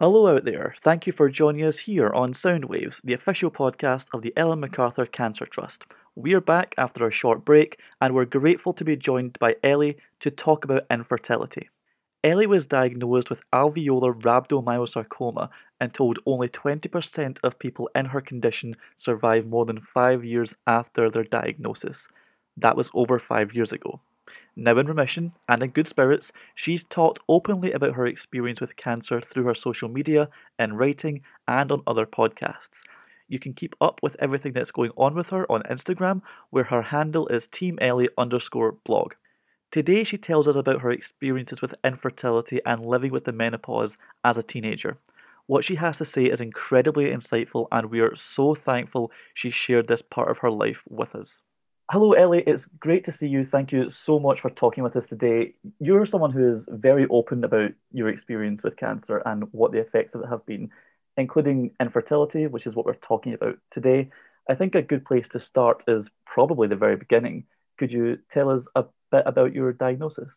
Hello out there. Thank you for joining us here on Soundwaves, the official podcast of the Ellen MacArthur Cancer Trust. We're back after a short break, and we're grateful to be joined by Ellie to talk about infertility. Ellie was diagnosed with alveolar rhabdomyosarcoma and told only 20% of people in her condition survive more than five years after their diagnosis. That was over five years ago. Now in remission and in good spirits, she's talked openly about her experience with cancer through her social media, in writing, and on other podcasts. You can keep up with everything that's going on with her on Instagram, where her handle is teamellie underscore blog. Today, she tells us about her experiences with infertility and living with the menopause as a teenager. What she has to say is incredibly insightful, and we are so thankful she shared this part of her life with us. Hello, Ellie. It's great to see you. Thank you so much for talking with us today. You're someone who is very open about your experience with cancer and what the effects of it have been, including infertility, which is what we're talking about today. I think a good place to start is probably the very beginning. Could you tell us a bit about your diagnosis?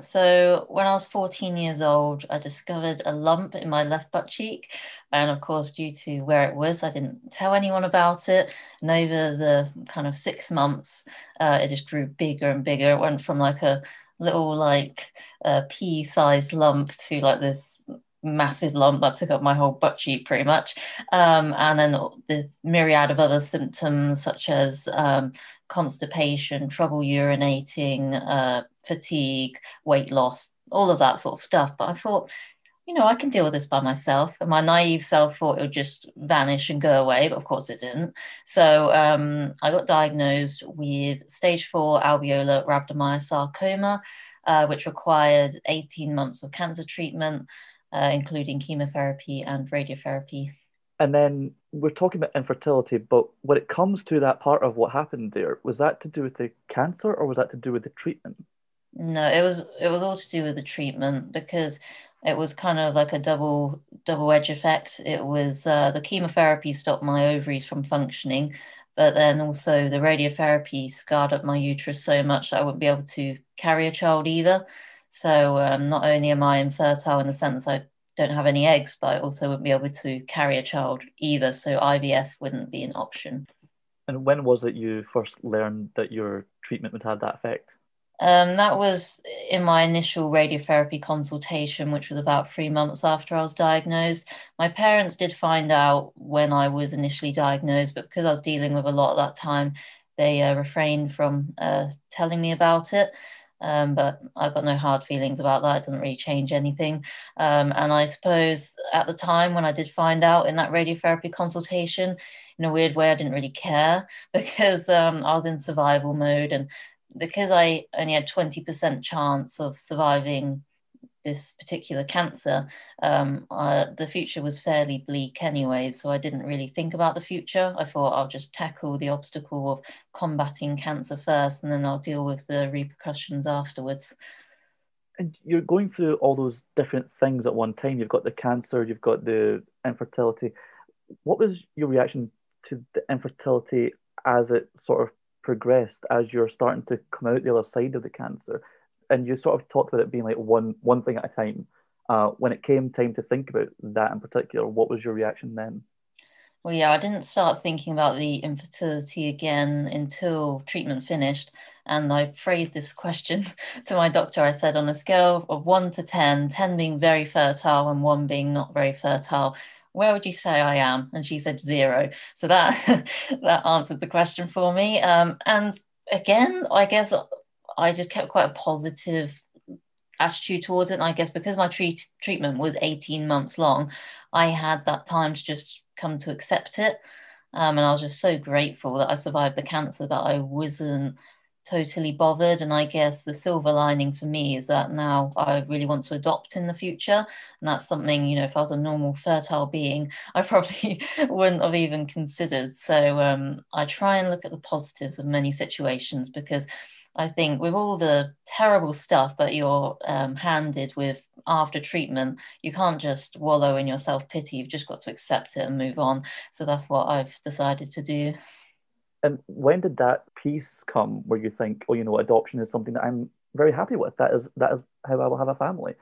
So, when I was 14 years old, I discovered a lump in my left butt cheek. And of course, due to where it was, I didn't tell anyone about it. And over the kind of six months, uh, it just grew bigger and bigger. It went from like a little, like, uh, pea sized lump to like this massive lump that took up my whole butt cheek pretty much. Um, and then the myriad of other symptoms such as um, constipation, trouble urinating, uh, fatigue, weight loss, all of that sort of stuff. But I thought, you know, I can deal with this by myself. And my naive self thought it would just vanish and go away, but of course it didn't. So um, I got diagnosed with stage four alveolar rhabdomyosarcoma, uh, which required 18 months of cancer treatment uh, including chemotherapy and radiotherapy. And then we're talking about infertility, but when it comes to that part of what happened there, was that to do with the cancer or was that to do with the treatment? No, it was it was all to do with the treatment because it was kind of like a double double edge effect. It was uh, the chemotherapy stopped my ovaries from functioning, but then also the radiotherapy scarred up my uterus so much that I wouldn't be able to carry a child either. So um, not only am I infertile in the sense I don't have any eggs, but I also wouldn't be able to carry a child either. So IVF wouldn't be an option. And when was it you first learned that your treatment would have that effect? Um, that was in my initial radiotherapy consultation, which was about three months after I was diagnosed. My parents did find out when I was initially diagnosed, but because I was dealing with a lot at that time, they uh, refrained from uh, telling me about it. Um, but I've got no hard feelings about that. It doesn't really change anything. Um, and I suppose at the time when I did find out in that radiotherapy consultation, in a weird way, I didn't really care because um, I was in survival mode. And because I only had 20% chance of surviving this particular cancer, um, uh, the future was fairly bleak anyway. So I didn't really think about the future. I thought I'll just tackle the obstacle of combating cancer first, and then I'll deal with the repercussions afterwards. And you're going through all those different things at one time. You've got the cancer, you've got the infertility. What was your reaction to the infertility as it sort of progressed, as you're starting to come out the other side of the cancer? And you sort of talked about it being like one one thing at a time. Uh, when it came time to think about that in particular, what was your reaction then? Well, yeah, I didn't start thinking about the infertility again until treatment finished. And I phrased this question to my doctor. I said, on a scale of one to 10, 10 being very fertile and one being not very fertile, where would you say I am? And she said zero. So that that answered the question for me. Um, and again, I guess I just kept quite a positive attitude towards it. And I guess because my treat- treatment was 18 months long, I had that time to just come to accept it. Um, and I was just so grateful that I survived the cancer that I wasn't totally bothered. And I guess the silver lining for me is that now I really want to adopt in the future. And that's something, you know, if I was a normal fertile being, I probably wouldn't have even considered. So um, I try and look at the positives of many situations because I think with all the terrible stuff that you're um, handed with after treatment, you can't just wallow in your self pity. You've just got to accept it and move on. So that's what I've decided to do. And when did that piece come where you think, oh, you know, adoption is something that I'm very happy with? That is that is how I will have a family.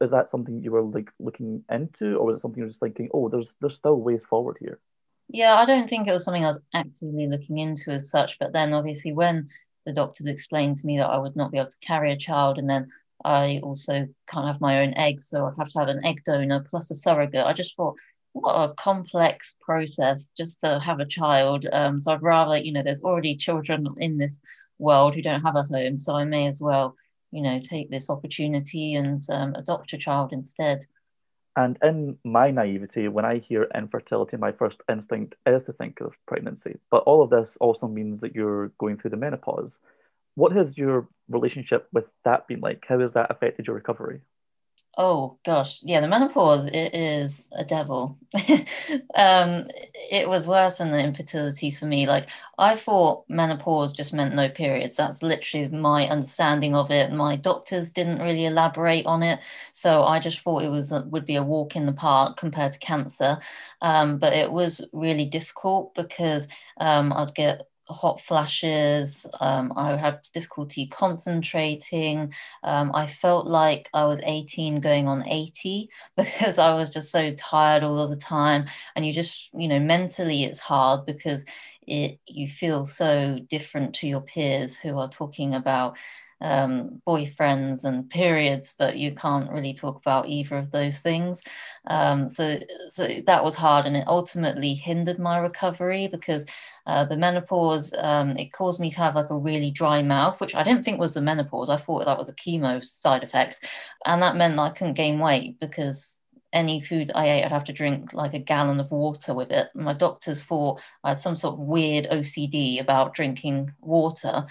is that something you were like looking into, or was it something you were just thinking, oh, there's there's still ways forward here? Yeah, I don't think it was something I was actively looking into as such. But then obviously when the doctors explained to me that I would not be able to carry a child, and then I also can't have my own eggs, so I have to have an egg donor plus a surrogate. I just thought, what a complex process just to have a child. Um, so I'd rather, you know, there's already children in this world who don't have a home, so I may as well, you know, take this opportunity and um, adopt a child instead. And in my naivety, when I hear infertility, my first instinct is to think of pregnancy. But all of this also means that you're going through the menopause. What has your relationship with that been like? How has that affected your recovery? Oh gosh, yeah, the menopause it is a devil. um, it was worse than the infertility for me. Like I thought menopause just meant no periods. That's literally my understanding of it. My doctors didn't really elaborate on it, so I just thought it was would be a walk in the park compared to cancer. Um, but it was really difficult because um, I'd get hot flashes. Um, I would have difficulty concentrating. Um, I felt like I was 18 going on 80 because I was just so tired all of the time. And you just, you know, mentally it's hard because it you feel so different to your peers who are talking about um, boyfriends and periods, but you can't really talk about either of those things. Um, so, so that was hard, and it ultimately hindered my recovery because uh, the menopause um, it caused me to have like a really dry mouth, which I didn't think was the menopause. I thought that was a chemo side effect, and that meant that I couldn't gain weight because any food I ate, I'd have to drink like a gallon of water with it. My doctors thought I had some sort of weird OCD about drinking water.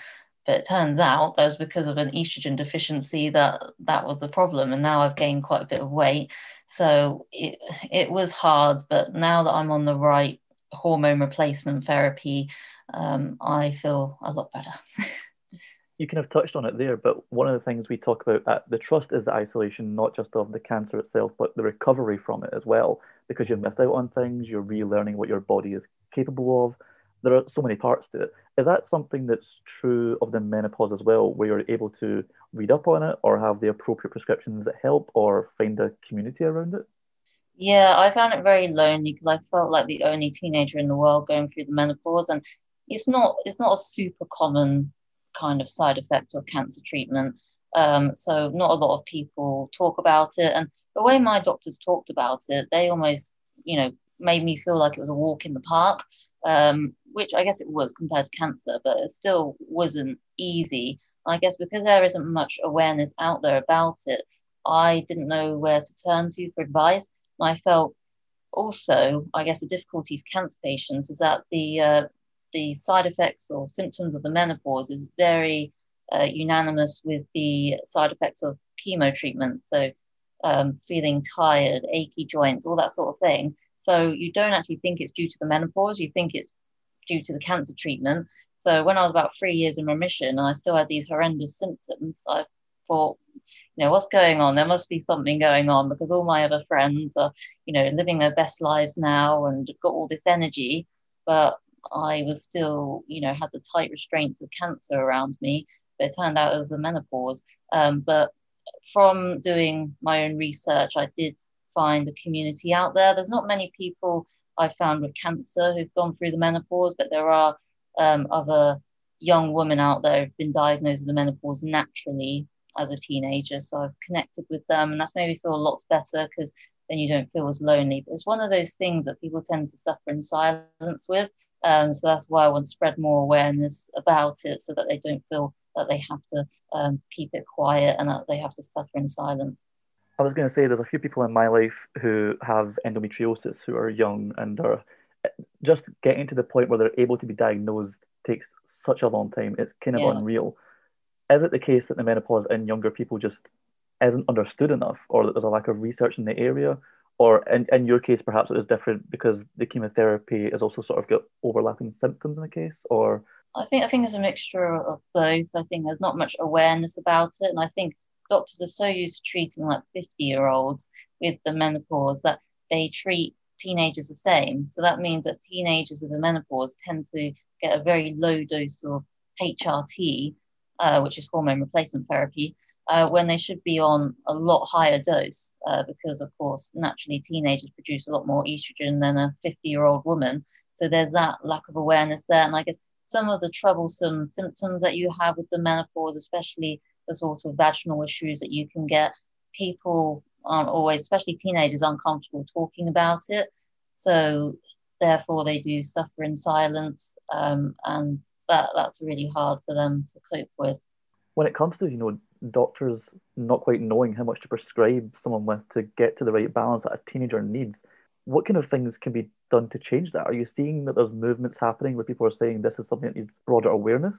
But it turns out that was because of an estrogen deficiency that that was the problem. And now I've gained quite a bit of weight. So it, it was hard. But now that I'm on the right hormone replacement therapy, um, I feel a lot better. you kind of touched on it there, but one of the things we talk about at the trust is the isolation, not just of the cancer itself, but the recovery from it as well. Because you've missed out on things, you're relearning what your body is capable of there are so many parts to it. Is that something that's true of the menopause as well, where you're able to read up on it or have the appropriate prescriptions that help or find a community around it? Yeah, I found it very lonely because I felt like the only teenager in the world going through the menopause, and it's not it's not a super common kind of side effect of cancer treatment. Um, so not a lot of people talk about it, and the way my doctors talked about it, they almost you know made me feel like it was a walk in the park um, which I guess it was compared to cancer, but it still wasn't easy. I guess because there isn't much awareness out there about it, I didn't know where to turn to for advice. And I felt also, I guess, the difficulty for cancer patients is that the uh, the side effects or symptoms of the menopause is very uh, unanimous with the side effects of chemo treatment. So, um, feeling tired, achy joints, all that sort of thing. So you don't actually think it's due to the menopause, you think it's due to the cancer treatment. So when I was about three years in remission and I still had these horrendous symptoms, I thought, you know, what's going on? There must be something going on because all my other friends are, you know, living their best lives now and got all this energy. But I was still, you know, had the tight restraints of cancer around me. But it turned out it was a menopause. Um, but from doing my own research, I did find a community out there. There's not many people I found with cancer who've gone through the menopause, but there are um, other young women out there who've been diagnosed with the menopause naturally as a teenager. So I've connected with them, and that's made me feel lots better because then you don't feel as lonely. But it's one of those things that people tend to suffer in silence with. Um, so that's why I want to spread more awareness about it so that they don't feel that they have to um, keep it quiet and that they have to suffer in silence. I was going to say there's a few people in my life who have endometriosis who are young and are eh, just getting to the point where they're able to be diagnosed takes such a long time. It's kind of yeah. unreal. Is it the case that the menopause in younger people just isn't understood enough, or that there's a lack of research in the area? Or in, in your case, perhaps it was different because the chemotherapy has also sort of got overlapping symptoms in the case, or I think I think it's a mixture of both. I think there's not much awareness about it, and I think doctors are so used to treating like 50 year olds with the menopause that they treat teenagers the same. So that means that teenagers with the menopause tend to get a very low dose of HRT, uh, which is hormone replacement therapy. uh, when they should be on a lot higher dose uh, because, of course, naturally teenagers produce a lot more estrogen than a 50 year old woman. So there's that lack of awareness there. And I guess some of the troublesome symptoms that you have with the menopause, especially the sort of vaginal issues that you can get, people aren't always, especially teenagers, uncomfortable talking about it. So therefore, they do suffer in silence. Um, and that, that's really hard for them to cope with. When it comes to, you know, doctors not quite knowing how much to prescribe someone with to get to the right balance that a teenager needs. What kind of things can be done to change that? Are you seeing that there's movements happening where people are saying this is something that needs broader awareness?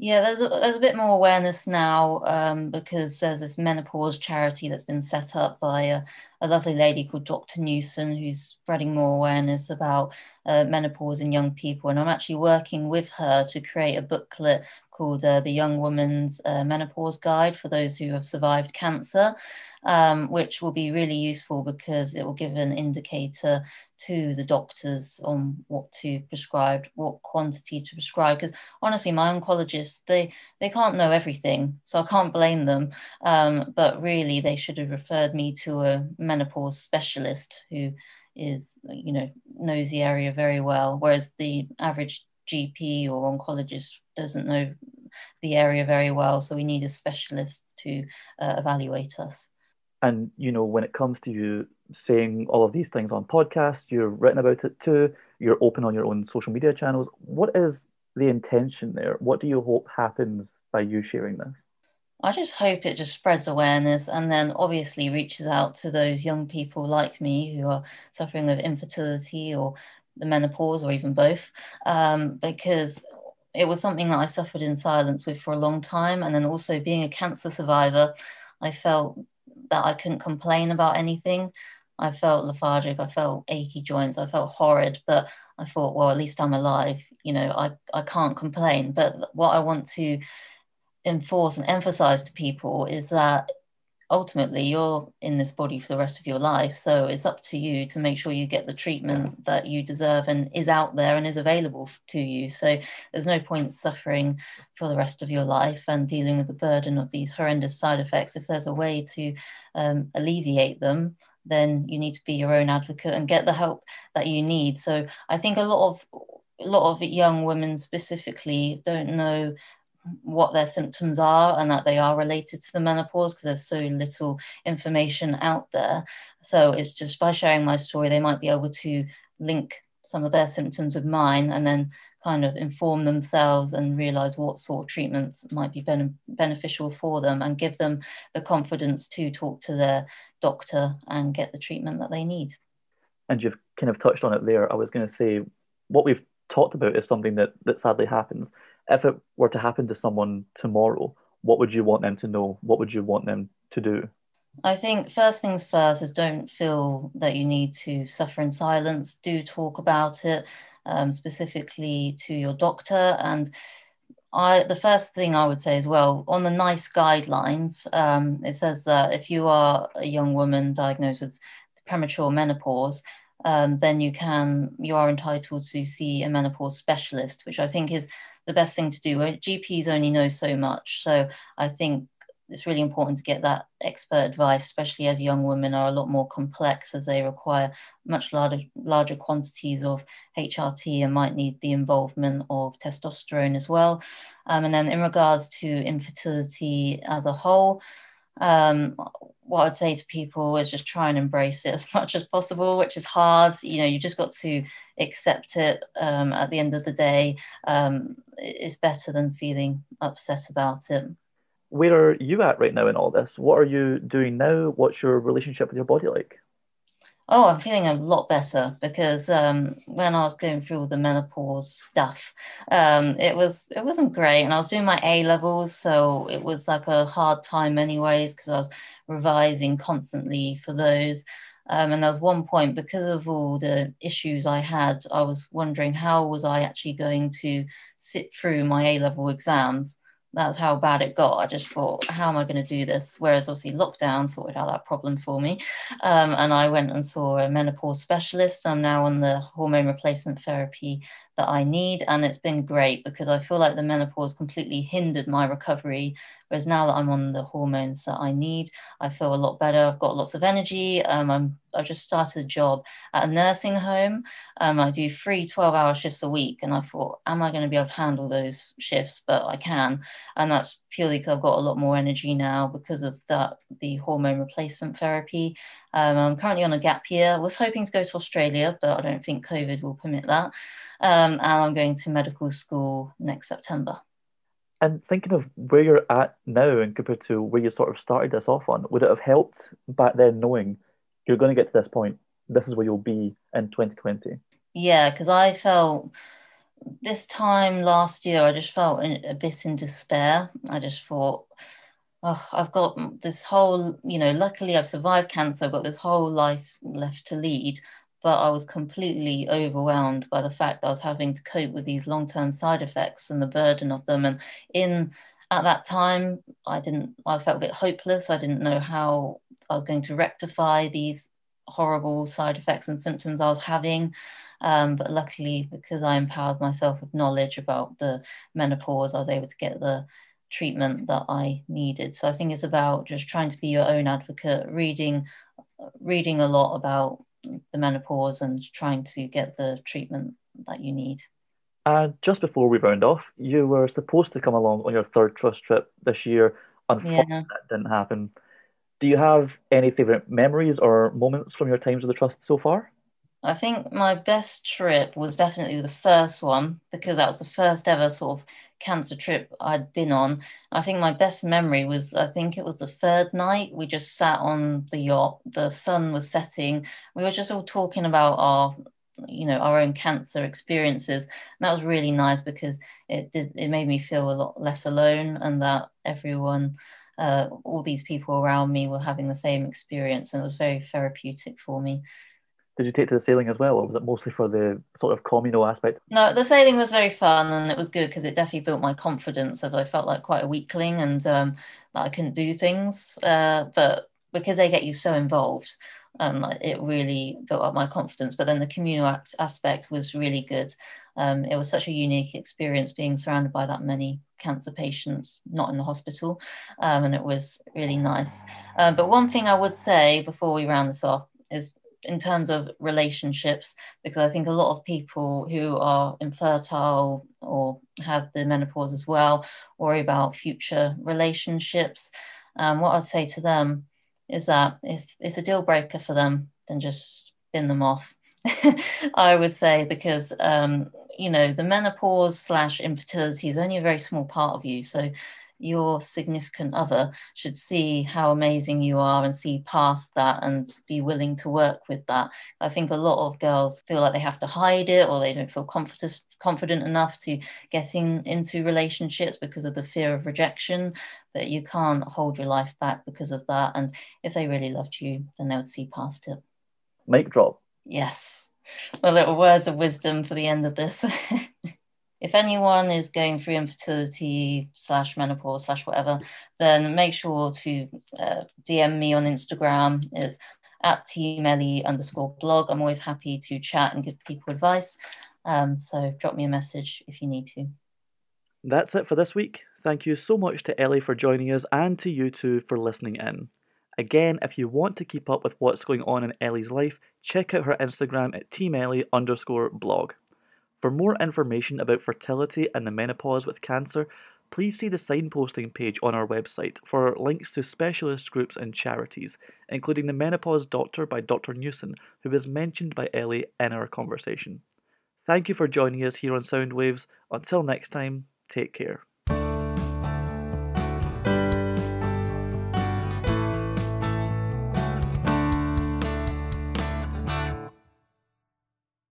Yeah, there's a, there's a bit more awareness now um, because there's this menopause charity that's been set up by a, a lovely lady called Dr. Newson, who's spreading more awareness about uh, menopause in young people. And I'm actually working with her to create a booklet called uh, the Young Woman's uh, Menopause Guide for those who have survived cancer, um, which will be really useful because it will give an indicator to the doctors on what to prescribe, what quantity to prescribe. Because honestly, my oncologists they they can't know everything, so I can't blame them. Um, but really, they should have referred me to a menopause specialist who is you know knows the area very well whereas the average gp or oncologist doesn't know the area very well. So we need a specialist to uh, evaluate us. And, you know, when it comes to you saying all of these things on podcasts, you're written about it too, you're open on your own social media channels. What is the intention there? What do you hope happens by you sharing this? I just hope it just spreads awareness and then obviously reaches out to those young people like me who are suffering with infertility or the menopause or even both. Um, because it was something that I suffered in silence with for a long time. And then also being a cancer survivor, I felt that I couldn't complain about anything. I felt lethargic, I felt achy joints, I felt horrid, but I thought, well, at least I'm alive. You know, I, I can't complain. But what I want to enforce and emphasize to people is that ultimately you're in this body for the rest of your life. So it's up to you to make sure you get the treatment that you deserve and is out there and is available to you. So there's no point suffering for the rest of your life and dealing with the burden of these horrendous side effects. If there's a way to um, alleviate them then you need to be your own advocate and get the help that you need. So i think a lot of a lot of young women specifically don't know what their symptoms are and that they are related to the menopause because there's so little information out there. So it's just by sharing my story, they might be able to link some of their symptoms with mine and then kind of inform themselves and realize what sort of treatments might be ben- beneficial for them and give them the confidence to talk to their doctor and get the treatment that they need. And you've kind of touched on it there. I was going to say what we've talked about is something that, that sadly happens if it were to happen to someone tomorrow, what would you want them to know? What would you want them to do? I think first things first is don't feel that you need to suffer in silence. Do talk about it um, specifically to your doctor. And I, the first thing I would say as well on the NICE guidelines, um, it says that if you are a young woman diagnosed with premature menopause, um, then you can you are entitled to see a menopause specialist, which I think is the best thing to do. GPs only know so much. So I think it's really important to get that expert advice, especially as young women are a lot more complex as they require much larger larger quantities of HRT and might need the involvement of testosterone as well. Um, and then in regards to infertility as a whole, um, what I'd say to people is just try and embrace it as much as possible, which is hard. You know, you just got to accept it. Um, at the end of the day, um, it's better than feeling upset about it. Where are you at right now in all this? What are you doing now? What's your relationship with your body like? Oh, I'm feeling a lot better because um, when I was going through all the menopause stuff, um, it was it wasn't great, and I was doing my A levels, so it was like a hard time, anyways, because I was revising constantly for those. Um, and there was one point because of all the issues I had, I was wondering how was I actually going to sit through my A level exams that's how bad it got. I just thought, how am I going to do this? Whereas obviously lockdown sorted out that problem for me. Um, and I went and saw a menopause specialist. I'm now on the hormone replacement therapy that I need. And it's been great because I feel like the menopause completely hindered my recovery. Whereas now that I'm on the hormones that I need, I feel a lot better. I've got lots of energy. Um, I'm I just started a job at a nursing home. Um, I do three 12 hour shifts a week. And I thought, am I going to be able to handle those shifts? But I can. And that's purely because I've got a lot more energy now because of that, the hormone replacement therapy. Um, I'm currently on a gap year. I was hoping to go to Australia, but I don't think COVID will permit that. Um, and I'm going to medical school next September. And thinking of where you're at now and compared to where you sort of started this off on, would it have helped back then knowing you're going to get to this point? This is where you'll be in 2020. Yeah, because I felt this time last year, I just felt a bit in despair. I just thought, oh, I've got this whole, you know, luckily I've survived cancer. I've got this whole life left to lead but I was completely overwhelmed by the fact that I was having to cope with these long term side effects and the burden of them. And in at that time, I didn't, I felt a bit hopeless. I didn't know how I was going to rectify these horrible side effects and symptoms I was having. Um, but luckily, because I empowered myself with knowledge about the menopause, I was able to get the treatment that I needed. So I think it's about just trying to be your own advocate, reading, reading a lot about the menopause and trying to get the treatment that you need. And just before we round off, you were supposed to come along on your third trust trip this year. Unfortunately, yeah. that didn't happen. Do you have any favourite memories or moments from your times with the trust so far? I think my best trip was definitely the first one because that was the first ever sort of cancer trip I'd been on. I think my best memory was I think it was the third night. We just sat on the yacht. The sun was setting. We were just all talking about our you know our own cancer experiences and that was really nice because it did it made me feel a lot less alone and that everyone uh, all these people around me were having the same experience and it was very therapeutic for me did you take to the sailing as well, or was it mostly for the sort of communal aspect? No, the sailing was very fun and it was good because it definitely built my confidence as I felt like quite a weakling and um, that I couldn't do things. Uh, but because they get you so involved, um, it really built up my confidence. But then the communal aspect was really good. Um, it was such a unique experience being surrounded by that many cancer patients, not in the hospital, um, and it was really nice. Um, but one thing I would say before we round this off is in terms of relationships, because I think a lot of people who are infertile or have the menopause as well worry about future relationships. Um, what I'd say to them is that if it's a deal breaker for them, then just bin them off. I would say because um, you know the menopause slash infertility is only a very small part of you. So your significant other should see how amazing you are and see past that and be willing to work with that. I think a lot of girls feel like they have to hide it or they don't feel confident confident enough to getting into relationships because of the fear of rejection but you can't hold your life back because of that. And if they really loved you then they would see past it. Make drop. Yes. A little words of wisdom for the end of this if anyone is going through infertility slash menopause slash whatever, then make sure to uh, DM me on Instagram is at teamellie underscore blog. I'm always happy to chat and give people advice. Um, so drop me a message if you need to. That's it for this week. Thank you so much to Ellie for joining us and to you two for listening in. Again, if you want to keep up with what's going on in Ellie's life, check out her Instagram at teamellie underscore blog. For more information about fertility and the menopause with cancer, please see the signposting page on our website for links to specialist groups and charities, including the Menopause Doctor by Dr. Newson, who was mentioned by Ellie in our conversation. Thank you for joining us here on Soundwaves. Until next time, take care.